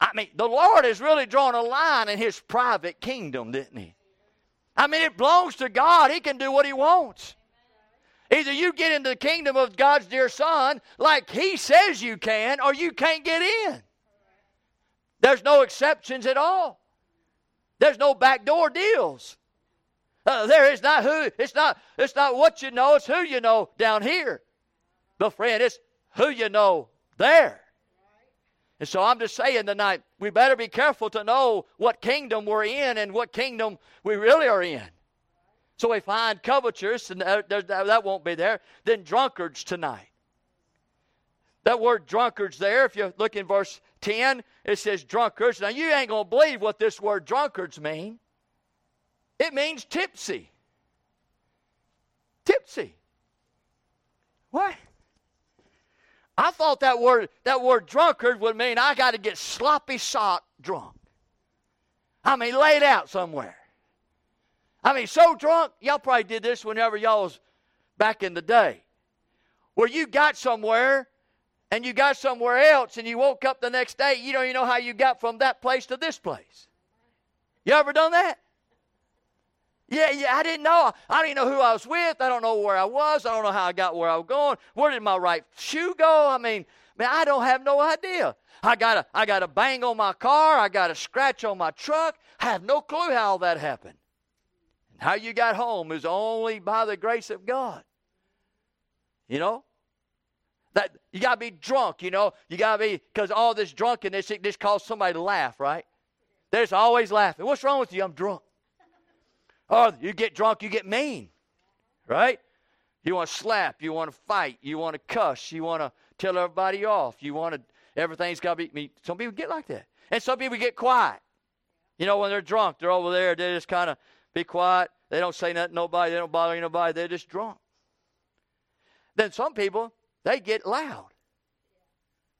I mean, the Lord has really drawn a line in His private kingdom, didn't He? I mean, it belongs to God. He can do what He wants. Either you get into the kingdom of God's dear Son like He says you can, or you can't get in. There's no exceptions at all. There's no backdoor deals. Uh, there is not who. It's not. It's not what you know. It's who you know down here. But friend, it's who you know there. And so I'm just saying tonight, we better be careful to know what kingdom we're in and what kingdom we really are in. So we find covetous, and that won't be there. Then drunkards tonight. That word drunkards there, if you look in verse 10, it says drunkards. Now you ain't going to believe what this word drunkards mean. It means tipsy. Tipsy. What? I thought that word that word drunkard would mean I got to get sloppy sock drunk. I mean, laid out somewhere. I mean, so drunk. Y'all probably did this whenever y'all was back in the day, where you got somewhere and you got somewhere else, and you woke up the next day. You don't even know how you got from that place to this place. You ever done that? Yeah, yeah, I didn't know. I didn't know who I was with. I don't know where I was. I don't know how I got where I was going. Where did my right shoe go? I mean, man, I don't have no idea. I got a, I got a bang on my car. I got a scratch on my truck. I have no clue how all that happened. And how you got home is only by the grace of God. You know, that you got to be drunk. You know, you got to be because all this drunkenness it just causes somebody to laugh, right? There's always laughing. What's wrong with you? I'm drunk. Or you get drunk, you get mean, right? You want to slap, you want to fight, you want to cuss, you want to tell everybody off, you want to, everything's got to be, some people get like that. And some people get quiet. You know, when they're drunk, they're over there, they just kind of be quiet. They don't say nothing nobody, they don't bother nobody, they're just drunk. Then some people, they get loud,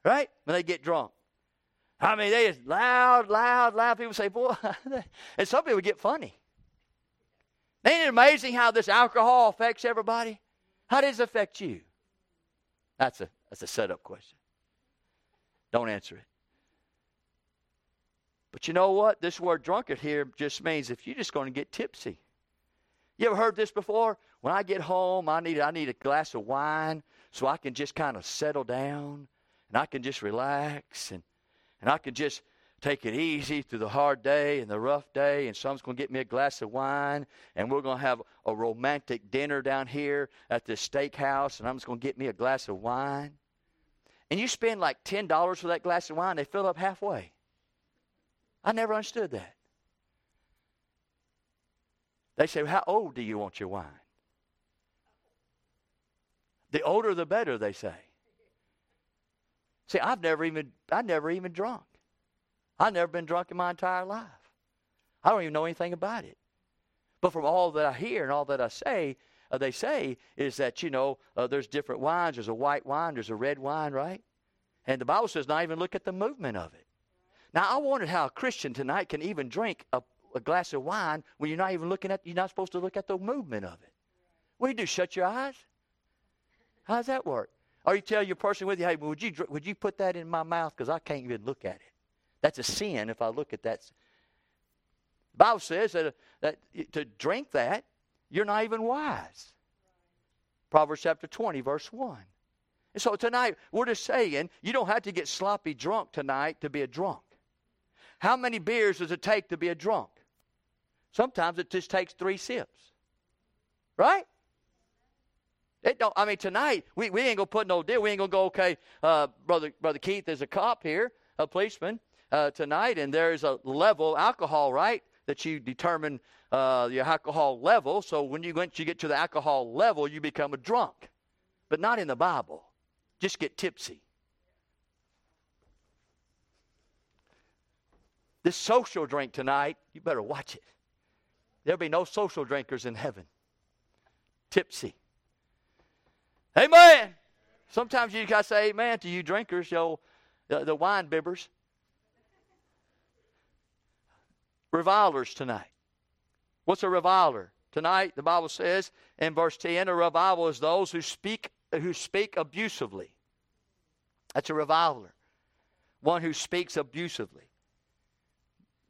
right? When they get drunk. I mean, they just loud, loud, loud. People say, boy, and some people get funny. Ain't it amazing how this alcohol affects everybody? How does it affect you? That's a that's a setup question. Don't answer it. But you know what? This word drunkard here just means if you're just going to get tipsy. You ever heard this before? When I get home, I need I need a glass of wine so I can just kind of settle down and I can just relax and and I can just take it easy through the hard day and the rough day, and someone's going to get me a glass of wine, and we're going to have a romantic dinner down here at this steakhouse, and I'm just going to get me a glass of wine. And you spend like $10 for that glass of wine, they fill up halfway. I never understood that. They say, well, How old do you want your wine? The older the better, they say. See, I've never even I never even drunk. I've never been drunk in my entire life. I don't even know anything about it. But from all that I hear and all that I say, uh, they say is that, you know, uh, there's different wines. There's a white wine, there's a red wine, right? And the Bible says not even look at the movement of it. Now, I wondered how a Christian tonight can even drink a, a glass of wine when you're not even looking at, you're not supposed to look at the movement of it. What do you do, shut your eyes? How does that work? Or you tell your person with you, hey, would you, would you put that in my mouth because I can't even look at it? That's a sin if I look at that. The Bible says that, that to drink that, you're not even wise. Proverbs chapter 20, verse 1. And so tonight, we're just saying you don't have to get sloppy drunk tonight to be a drunk. How many beers does it take to be a drunk? Sometimes it just takes three sips. Right? It don't, I mean, tonight, we, we ain't going to put no deal. We ain't going to go, okay, uh, Brother, Brother Keith is a cop here, a policeman uh, tonight, and there's a level alcohol, right? that you determine uh, your alcohol level. So when you, once you get to the alcohol level, you become a drunk. But not in the Bible. Just get tipsy. This social drink tonight, you better watch it. There'll be no social drinkers in heaven. Tipsy. Amen. Sometimes you got to say amen to you drinkers, yo, the, the wine bibbers. Revilers tonight. What's a reviler? Tonight, the Bible says in verse 10, a reviler is those who speak who speak abusively. That's a reviler. One who speaks abusively.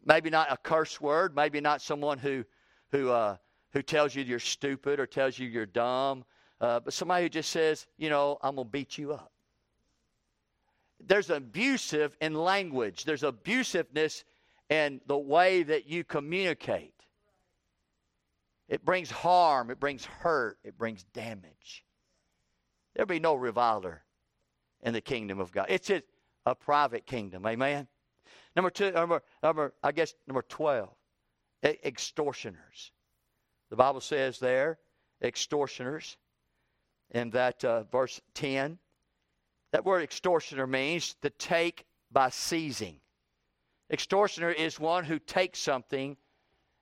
Maybe not a curse word, maybe not someone who who uh, who tells you you're stupid or tells you you're dumb, uh, but somebody who just says, you know, I'm gonna beat you up. There's abusive in language. There's abusiveness in the way that you communicate. It brings harm, it brings hurt, it brings damage. There'll be no reviler in the kingdom of God. It's a, a private kingdom. Amen. Number two, number, number I guess number 12, extortioners. The Bible says there, extortioners, in that uh, verse 10. That word extortioner means to take by seizing. Extortioner is one who takes something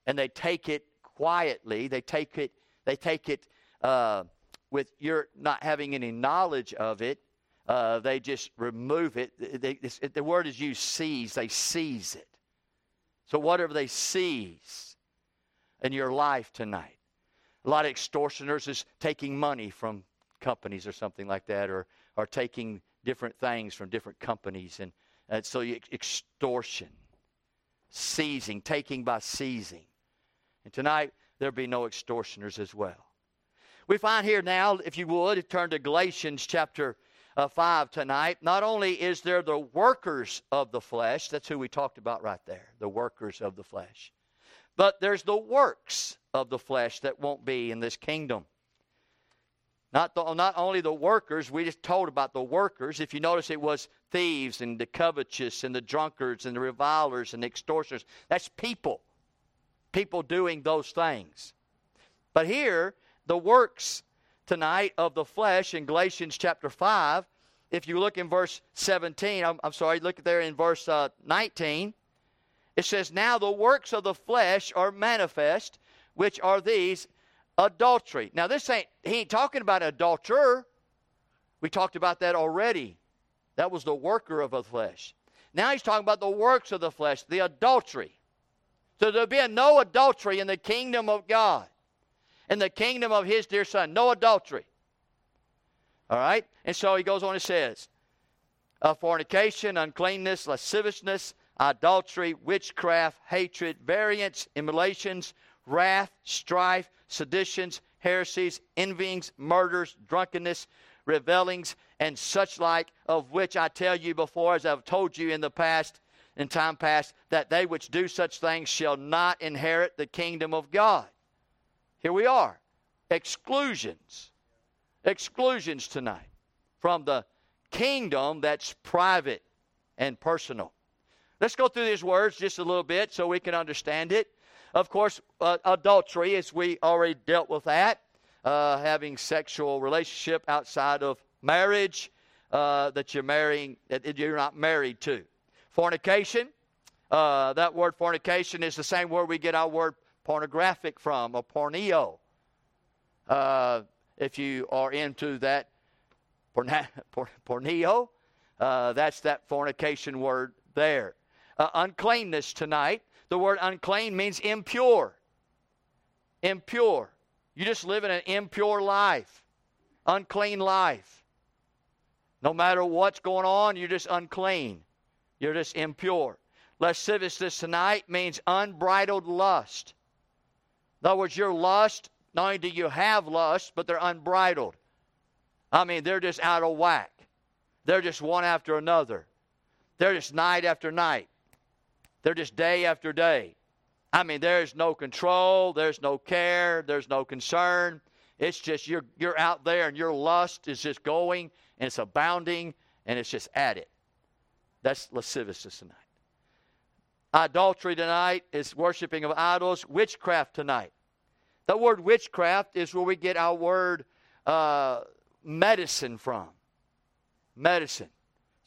and they take it quietly. They take it. They take it uh, with your not having any knowledge of it. Uh, they just remove it. They, this, the word is used seize. They seize it. So whatever they seize in your life tonight, a lot of extortioners is taking money from companies or something like that, or or taking different things from different companies, and, and so extortion, seizing, taking by seizing. And tonight there'll be no extortioners as well. We find here now, if you would, turn to Galatians chapter uh, 5 tonight. Not only is there the workers of the flesh, that's who we talked about right there, the workers of the flesh, but there's the works of the flesh that won't be in this kingdom. Not, the, not only the workers, we just told about the workers. If you notice, it was thieves and the covetous and the drunkards and the revilers and the extortioners. That's people. People doing those things. But here, the works tonight of the flesh in Galatians chapter 5. If you look in verse 17, I'm, I'm sorry, look there in verse uh, 19. It says, Now the works of the flesh are manifest, which are these adultery. Now, this ain't, he ain't talking about adulterer. We talked about that already. That was the worker of the flesh. Now he's talking about the works of the flesh, the adultery. So there'll be no adultery in the kingdom of God in the kingdom of his dear son. No adultery. All right? And so he goes on and says, uh, fornication, uncleanness, lasciviousness, adultery, witchcraft, hatred, variance, emulations, wrath, strife, seditions, heresies, envyings, murders, drunkenness, revelings, and such like, of which I tell you before, as I've told you in the past, in time past, that they which do such things shall not inherit the kingdom of God. Here we are. Exclusions. Exclusions tonight from the kingdom that's private and personal. Let's go through these words just a little bit so we can understand it. Of course, uh, adultery, as we already dealt with that, uh, having sexual relationship outside of marriage uh, that you're marrying, that you're not married to. Fornication, uh, that word fornication is the same word we get our word pornographic from, or porneo. Uh, if you are into that porna- porneo, uh, that's that fornication word there. Uncleanness tonight. The word unclean means impure. Impure. You just live in an impure life, unclean life. No matter what's going on, you're just unclean. You're just impure. Lasciviousness tonight means unbridled lust. In other words, your lust, not only do you have lust, but they're unbridled. I mean, they're just out of whack. They're just one after another. They're just night after night. They're just day after day. I mean, there's no control, there's no care, there's no concern. It's just you're you're out there and your lust is just going and it's abounding and it's just at it. That's lasciviousness tonight. Idolatry tonight is worshiping of idols. Witchcraft tonight. The word witchcraft is where we get our word uh, medicine from. Medicine.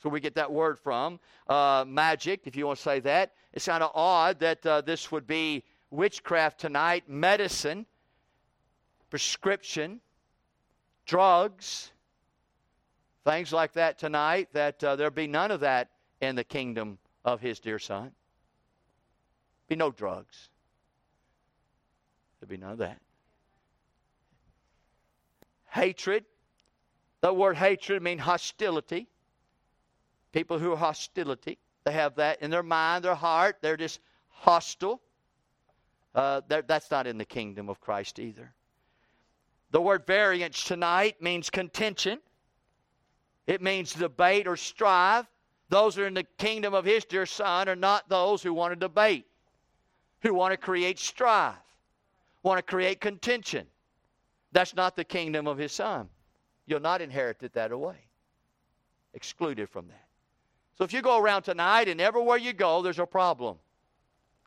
So we get that word from. Uh, magic, if you want to say that. It's kind of odd that uh, this would be witchcraft tonight. Medicine, prescription, drugs, things like that tonight, that uh, there be none of that in the kingdom of his dear son. Be no drugs. There'll be none of that. Hatred. The word hatred means hostility. People who are hostility. They have that in their mind, their heart. They're just hostile. Uh, that's not in the kingdom of Christ either. The word variance tonight means contention. It means debate or strive. Those who are in the kingdom of his dear son are not those who want to debate, who want to create strife, want to create contention. That's not the kingdom of his son. You'll not inherit it that way. Excluded from that. So if you go around tonight and everywhere you go, there's a problem.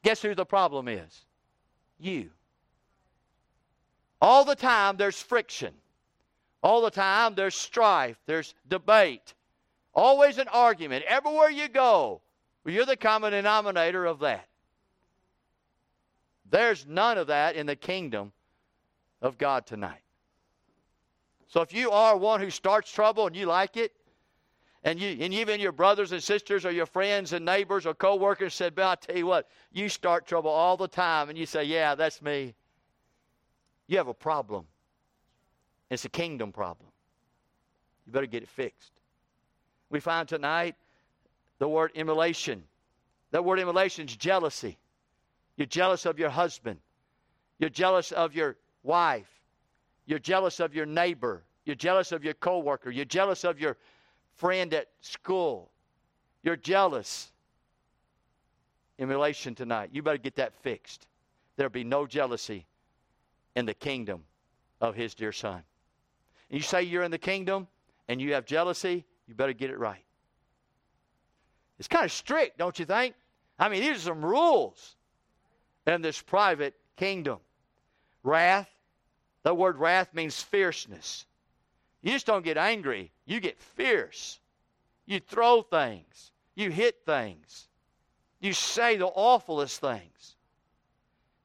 Guess who the problem is? You. All the time there's friction. All the time there's strife, there's debate. Always an argument. Everywhere you go, you're the common denominator of that. There's none of that in the kingdom of God tonight. So if you are one who starts trouble and you like it, and you and even your brothers and sisters or your friends and neighbors or co-workers said, "But I tell you what, you start trouble all the time," and you say, "Yeah, that's me." You have a problem. It's a kingdom problem. You better get it fixed. We find tonight the word emulation. That word emulation is jealousy. You're jealous of your husband. You're jealous of your wife. You're jealous of your neighbor. You're jealous of your coworker. You're jealous of your friend at school. You're jealous. Emulation tonight. You better get that fixed. There'll be no jealousy in the kingdom of his dear son. And you say you're in the kingdom and you have jealousy, you better get it right. It's kind of strict, don't you think? I mean, these are some rules in this private kingdom. Wrath, the word wrath means fierceness. You just don't get angry, you get fierce. You throw things, you hit things, you say the awfulest things.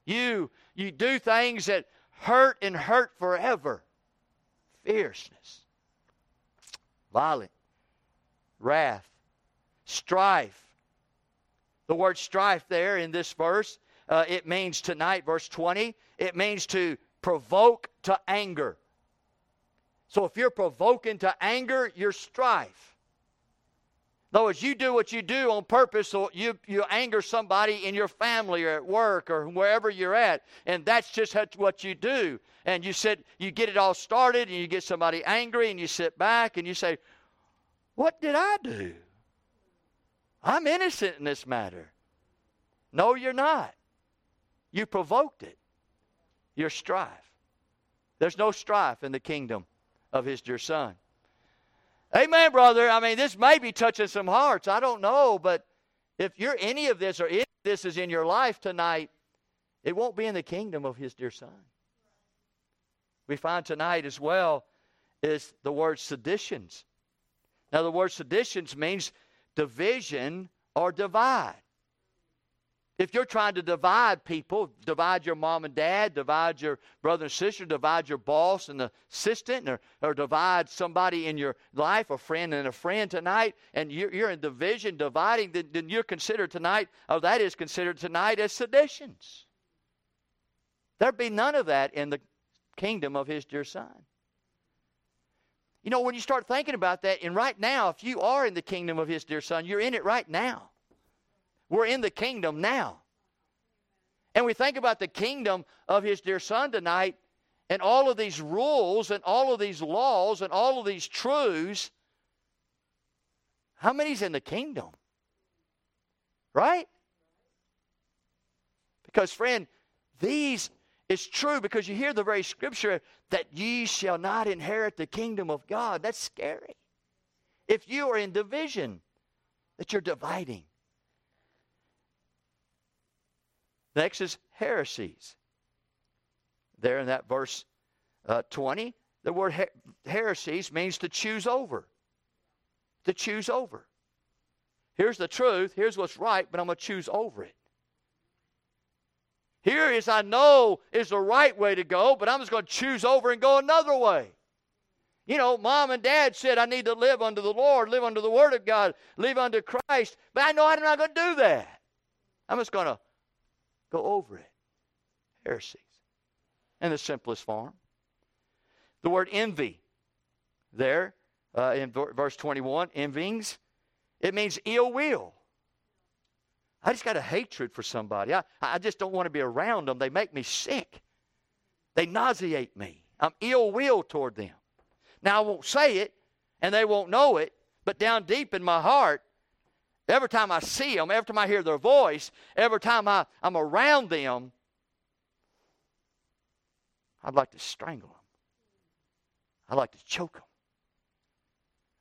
You you do things that hurt and hurt forever. Fierceness, violent, wrath, strife. The word strife there in this verse uh, it means tonight, verse 20, it means to provoke to anger. So if you're provoking to anger, you're strife. Other words, you do what you do on purpose, so you, you anger somebody in your family or at work or wherever you're at, and that's just what you do. And you sit, you get it all started, and you get somebody angry, and you sit back and you say, "What did I do? I'm innocent in this matter." No, you're not. You provoked it. Your strife. There's no strife in the kingdom of his dear son. Amen, brother. I mean, this may be touching some hearts. I don't know, but if you're any of this or any of this is in your life tonight, it won't be in the kingdom of his dear son. We find tonight as well is the word seditions. Now, the word seditions means division or divide. If you're trying to divide people, divide your mom and dad, divide your brother and sister, divide your boss and the assistant, or, or divide somebody in your life, a friend and a friend tonight, and you're, you're in division, dividing, then, then you're considered tonight, or that is considered tonight as seditions. There'd be none of that in the kingdom of his dear son. You know, when you start thinking about that, and right now, if you are in the kingdom of his dear son, you're in it right now. We're in the kingdom now. And we think about the kingdom of his dear son tonight and all of these rules and all of these laws and all of these truths. How many's in the kingdom? Right? Because, friend, these is true because you hear the very scripture that ye shall not inherit the kingdom of God. That's scary. If you are in division, that you're dividing. Next is heresies. There in that verse uh, 20, the word her- heresies means to choose over. To choose over. Here's the truth, here's what's right, but I'm going to choose over it. Here is I know is the right way to go, but I'm just going to choose over and go another way. You know, mom and dad said I need to live under the Lord, live under the Word of God, live under Christ, but I know I'm not going to do that. I'm just going to go over it. Heresies. In the simplest form. The word envy, there uh, in verse 21, envyings, it means ill will. I just got a hatred for somebody. I, I just don't want to be around them. They make me sick. They nauseate me. I'm ill will toward them. Now, I won't say it, and they won't know it, but down deep in my heart, every time I see them, every time I hear their voice, every time I, I'm around them, I'd like to strangle them. I'd like to choke them.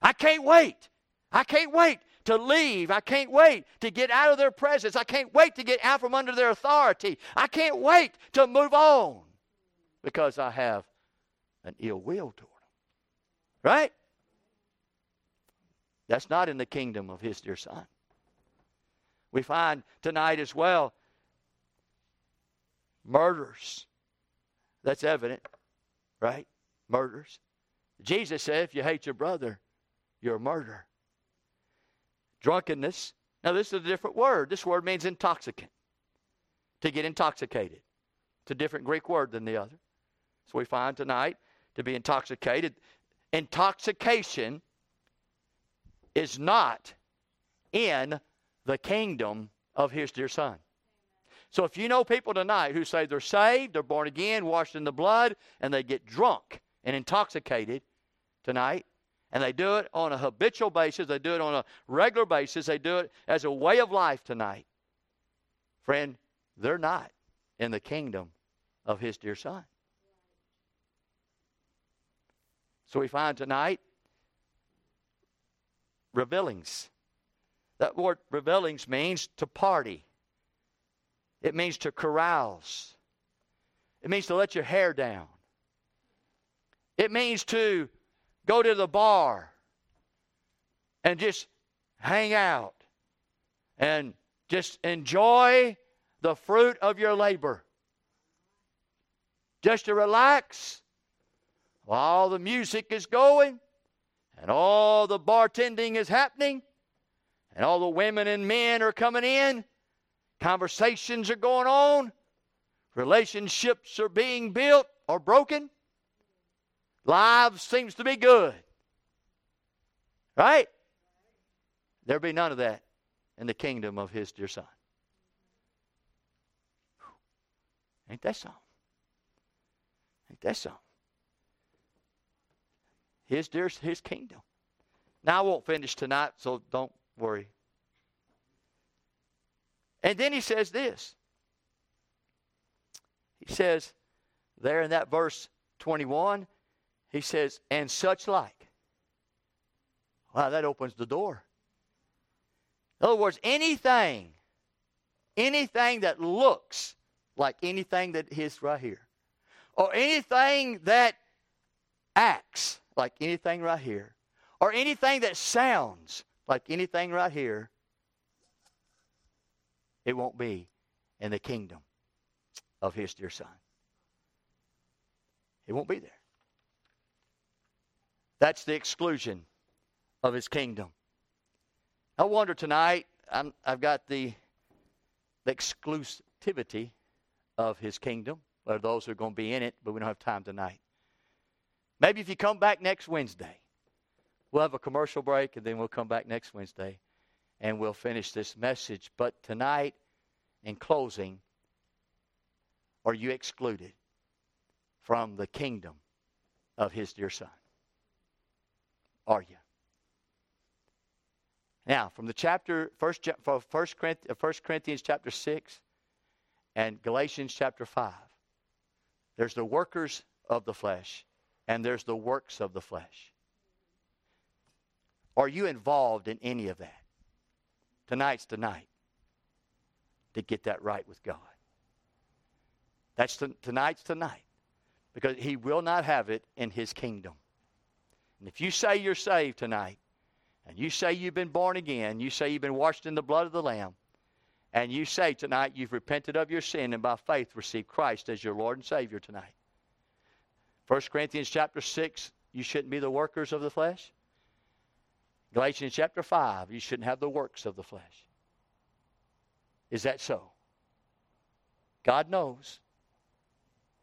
I can't wait. I can't wait to leave. I can't wait to get out of their presence. I can't wait to get out from under their authority. I can't wait to move on because I have an ill will toward them. Right? That's not in the kingdom of his dear son. We find tonight as well murders. That's evident, right? Murders. Jesus said, if you hate your brother, you're a murderer. Drunkenness. Now, this is a different word. This word means intoxicant. To get intoxicated. It's a different Greek word than the other. So we find tonight to be intoxicated. Intoxication is not in the kingdom of his dear son. So if you know people tonight who say they're saved, they're born again, washed in the blood, and they get drunk and intoxicated tonight, and they do it on a habitual basis, they do it on a regular basis, they do it as a way of life tonight. Friend, they're not in the kingdom of his dear son. So we find tonight revealings. That word revealings means to party. It means to carouse. It means to let your hair down. It means to go to the bar and just hang out and just enjoy the fruit of your labor. Just to relax while the music is going and all the bartending is happening and all the women and men are coming in, conversations are going on, relationships are being built or broken. Lives seems to be good. Right? There'll be none of that in the kingdom of his dear son. Ain't that something? Ain't that something? His dear his kingdom. Now I won't finish tonight, so don't worry. And then he says this. He says there in that verse 21, he says, and such like. Wow, that opens the door. In other words, anything, anything that looks like anything that is right here, or anything that acts like anything right here, or anything that sounds like anything right here, it won't be in the kingdom of his dear son. It won't be there. That's the exclusion of his kingdom. I wonder tonight, i have got the, the exclusivity of his kingdom, or those who are going to be in it, but we don't have time tonight. Maybe if you come back next Wednesday, we'll have a commercial break and then we'll come back next Wednesday and we'll finish this message. But tonight, in closing, are you excluded from the kingdom of his dear son? are you? Now, from the chapter, first, first, Corinthians, uh, first Corinthians chapter 6 and Galatians chapter 5, there's the workers of the flesh and there's the works of the flesh. Are you involved in any of that? Tonight's tonight to get that right with God. That's tonight's tonight. Because he will not have it in his kingdom. And if you say you're saved tonight, and you say you've been born again, you say you've been washed in the blood of the Lamb, and you say tonight you've repented of your sin and by faith received Christ as your Lord and Savior tonight. 1 Corinthians chapter 6, you shouldn't be the workers of the flesh. Galatians chapter 5, you shouldn't have the works of the flesh. Is that so? God knows.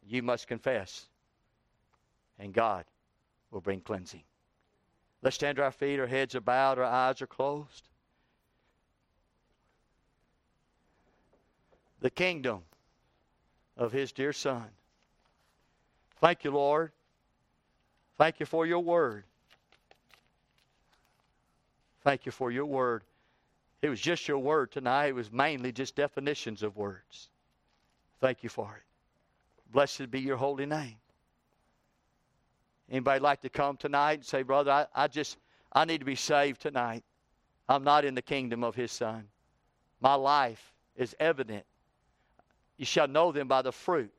You must confess, and God will bring cleansing. Let's stand to our feet, our heads are bowed, our eyes are closed. The kingdom of His dear Son. Thank you, Lord. Thank you for your word. Thank you for your word. It was just your word tonight. It was mainly just definitions of words. Thank you for it. Blessed be your holy name. Anybody like to come tonight and say, Brother, I, I just I need to be saved tonight. I'm not in the kingdom of his son. My life is evident. You shall know them by the fruit.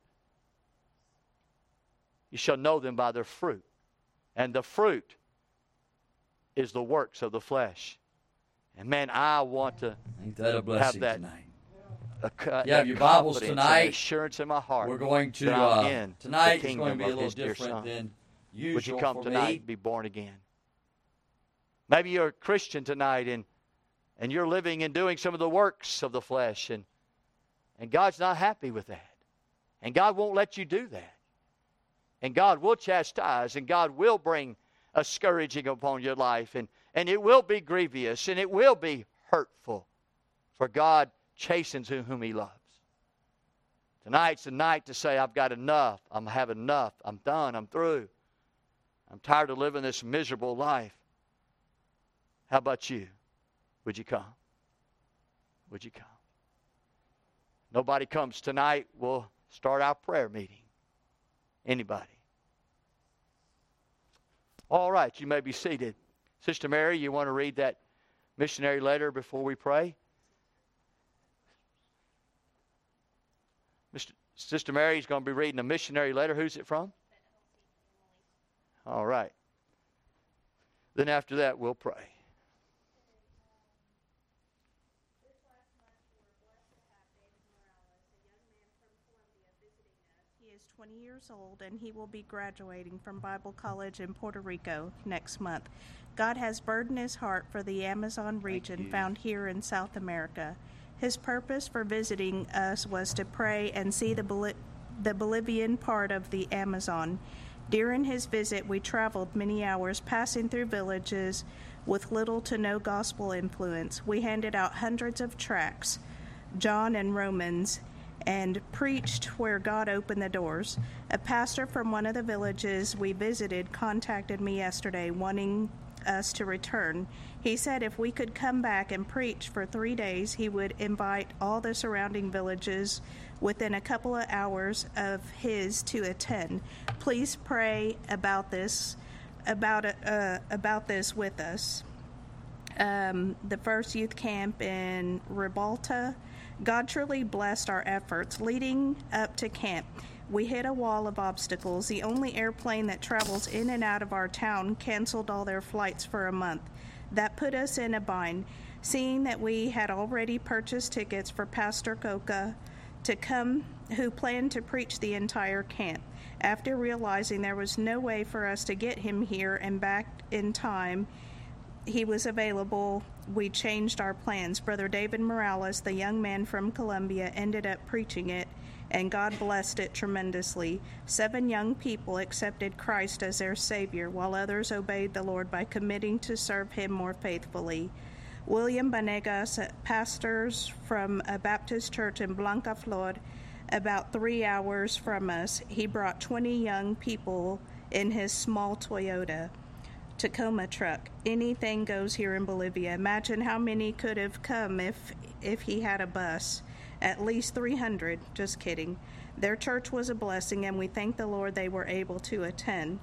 You shall know them by their fruit. And the fruit is the works of the flesh. And man, I want to that have that tonight? a, You have your Bibles tonight. assurance in my heart. We're going to uh, tonight. It's going to be a little different than usual Would you come tonight me. and be born again? Maybe you're a Christian tonight and and you're living and doing some of the works of the flesh and and God's not happy with that. And God won't let you do that. And God will chastise and God will bring a scourging upon your life and and it will be grievous and it will be hurtful. For God chastens whom he loves. Tonight's the night to say, I've got enough. I'm have enough. I'm done. I'm through. I'm tired of living this miserable life. How about you? Would you come? Would you come? Nobody comes tonight. We'll start our prayer meeting. Anybody? All right, you may be seated. Sister Mary, you want to read that missionary letter before we pray? Mr. Sister is going to be reading a missionary letter. Who's it from? All right. Then after that, we'll pray. He is 20 years old and he will be graduating from Bible College in Puerto Rico next month. God has burdened his heart for the Amazon region found here in South America. His purpose for visiting us was to pray and see the, Boli- the Bolivian part of the Amazon. During his visit, we traveled many hours passing through villages with little to no gospel influence. We handed out hundreds of tracts, John and Romans, and preached where God opened the doors. A pastor from one of the villages we visited contacted me yesterday wanting us to return. He said if we could come back and preach for three days, he would invite all the surrounding villages within a couple of hours of his to attend. Please pray about this, about uh, about this with us um, the first youth camp in Riberalta. God truly blessed our efforts leading up to camp. We hit a wall of obstacles. The only airplane that travels in and out of our town canceled all their flights for a month. That put us in a bind. Seeing that we had already purchased tickets for Pastor Coca to come, who planned to preach the entire camp. After realizing there was no way for us to get him here and back in time, he was available, we changed our plans. Brother David Morales, the young man from Colombia, ended up preaching it, and God blessed it tremendously. Seven young people accepted Christ as their Savior, while others obeyed the Lord by committing to serve Him more faithfully. William Banegas, pastors from a Baptist church in Blanca Flor, about three hours from us, he brought 20 young people in his small Toyota. Tacoma truck. Anything goes here in Bolivia. Imagine how many could have come if if he had a bus. At least 300. Just kidding. Their church was a blessing and we thank the Lord they were able to attend.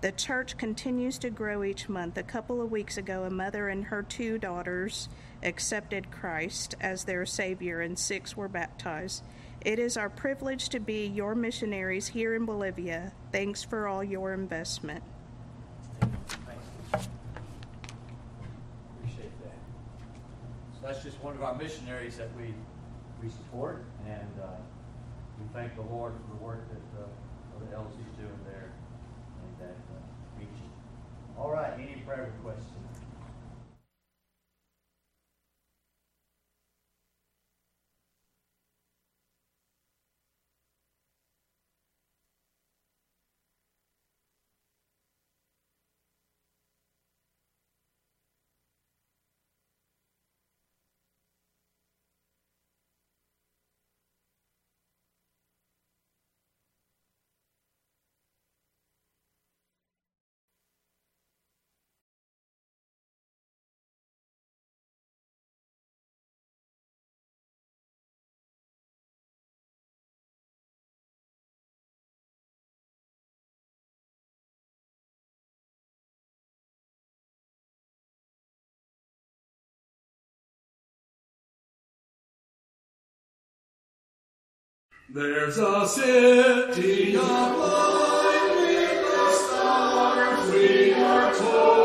The church continues to grow each month. A couple of weeks ago, a mother and her two daughters accepted Christ as their savior and six were baptized. It is our privilege to be your missionaries here in Bolivia. Thanks for all your investment. Appreciate that. So that's just one of our missionaries that we we support, and uh, we thank the Lord for the work that uh, the elders is doing there in that uh, region. All right, any prayer requests? There's a city of light with the stars we are told.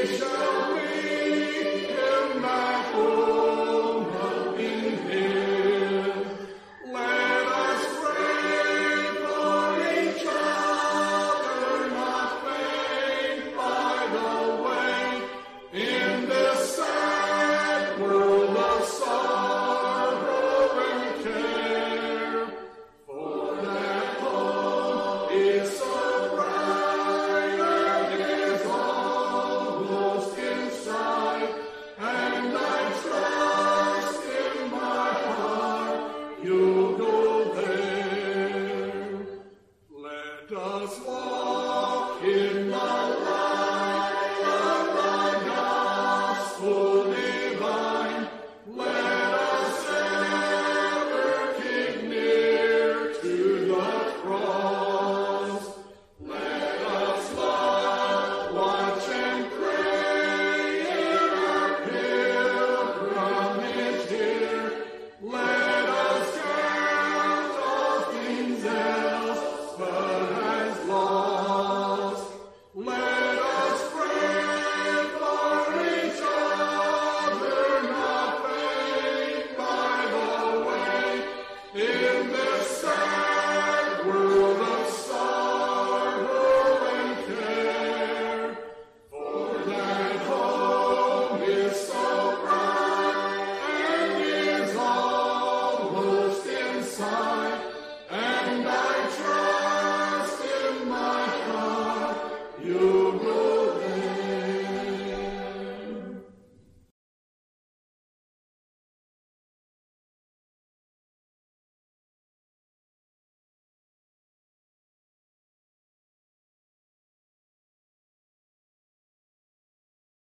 Krishna.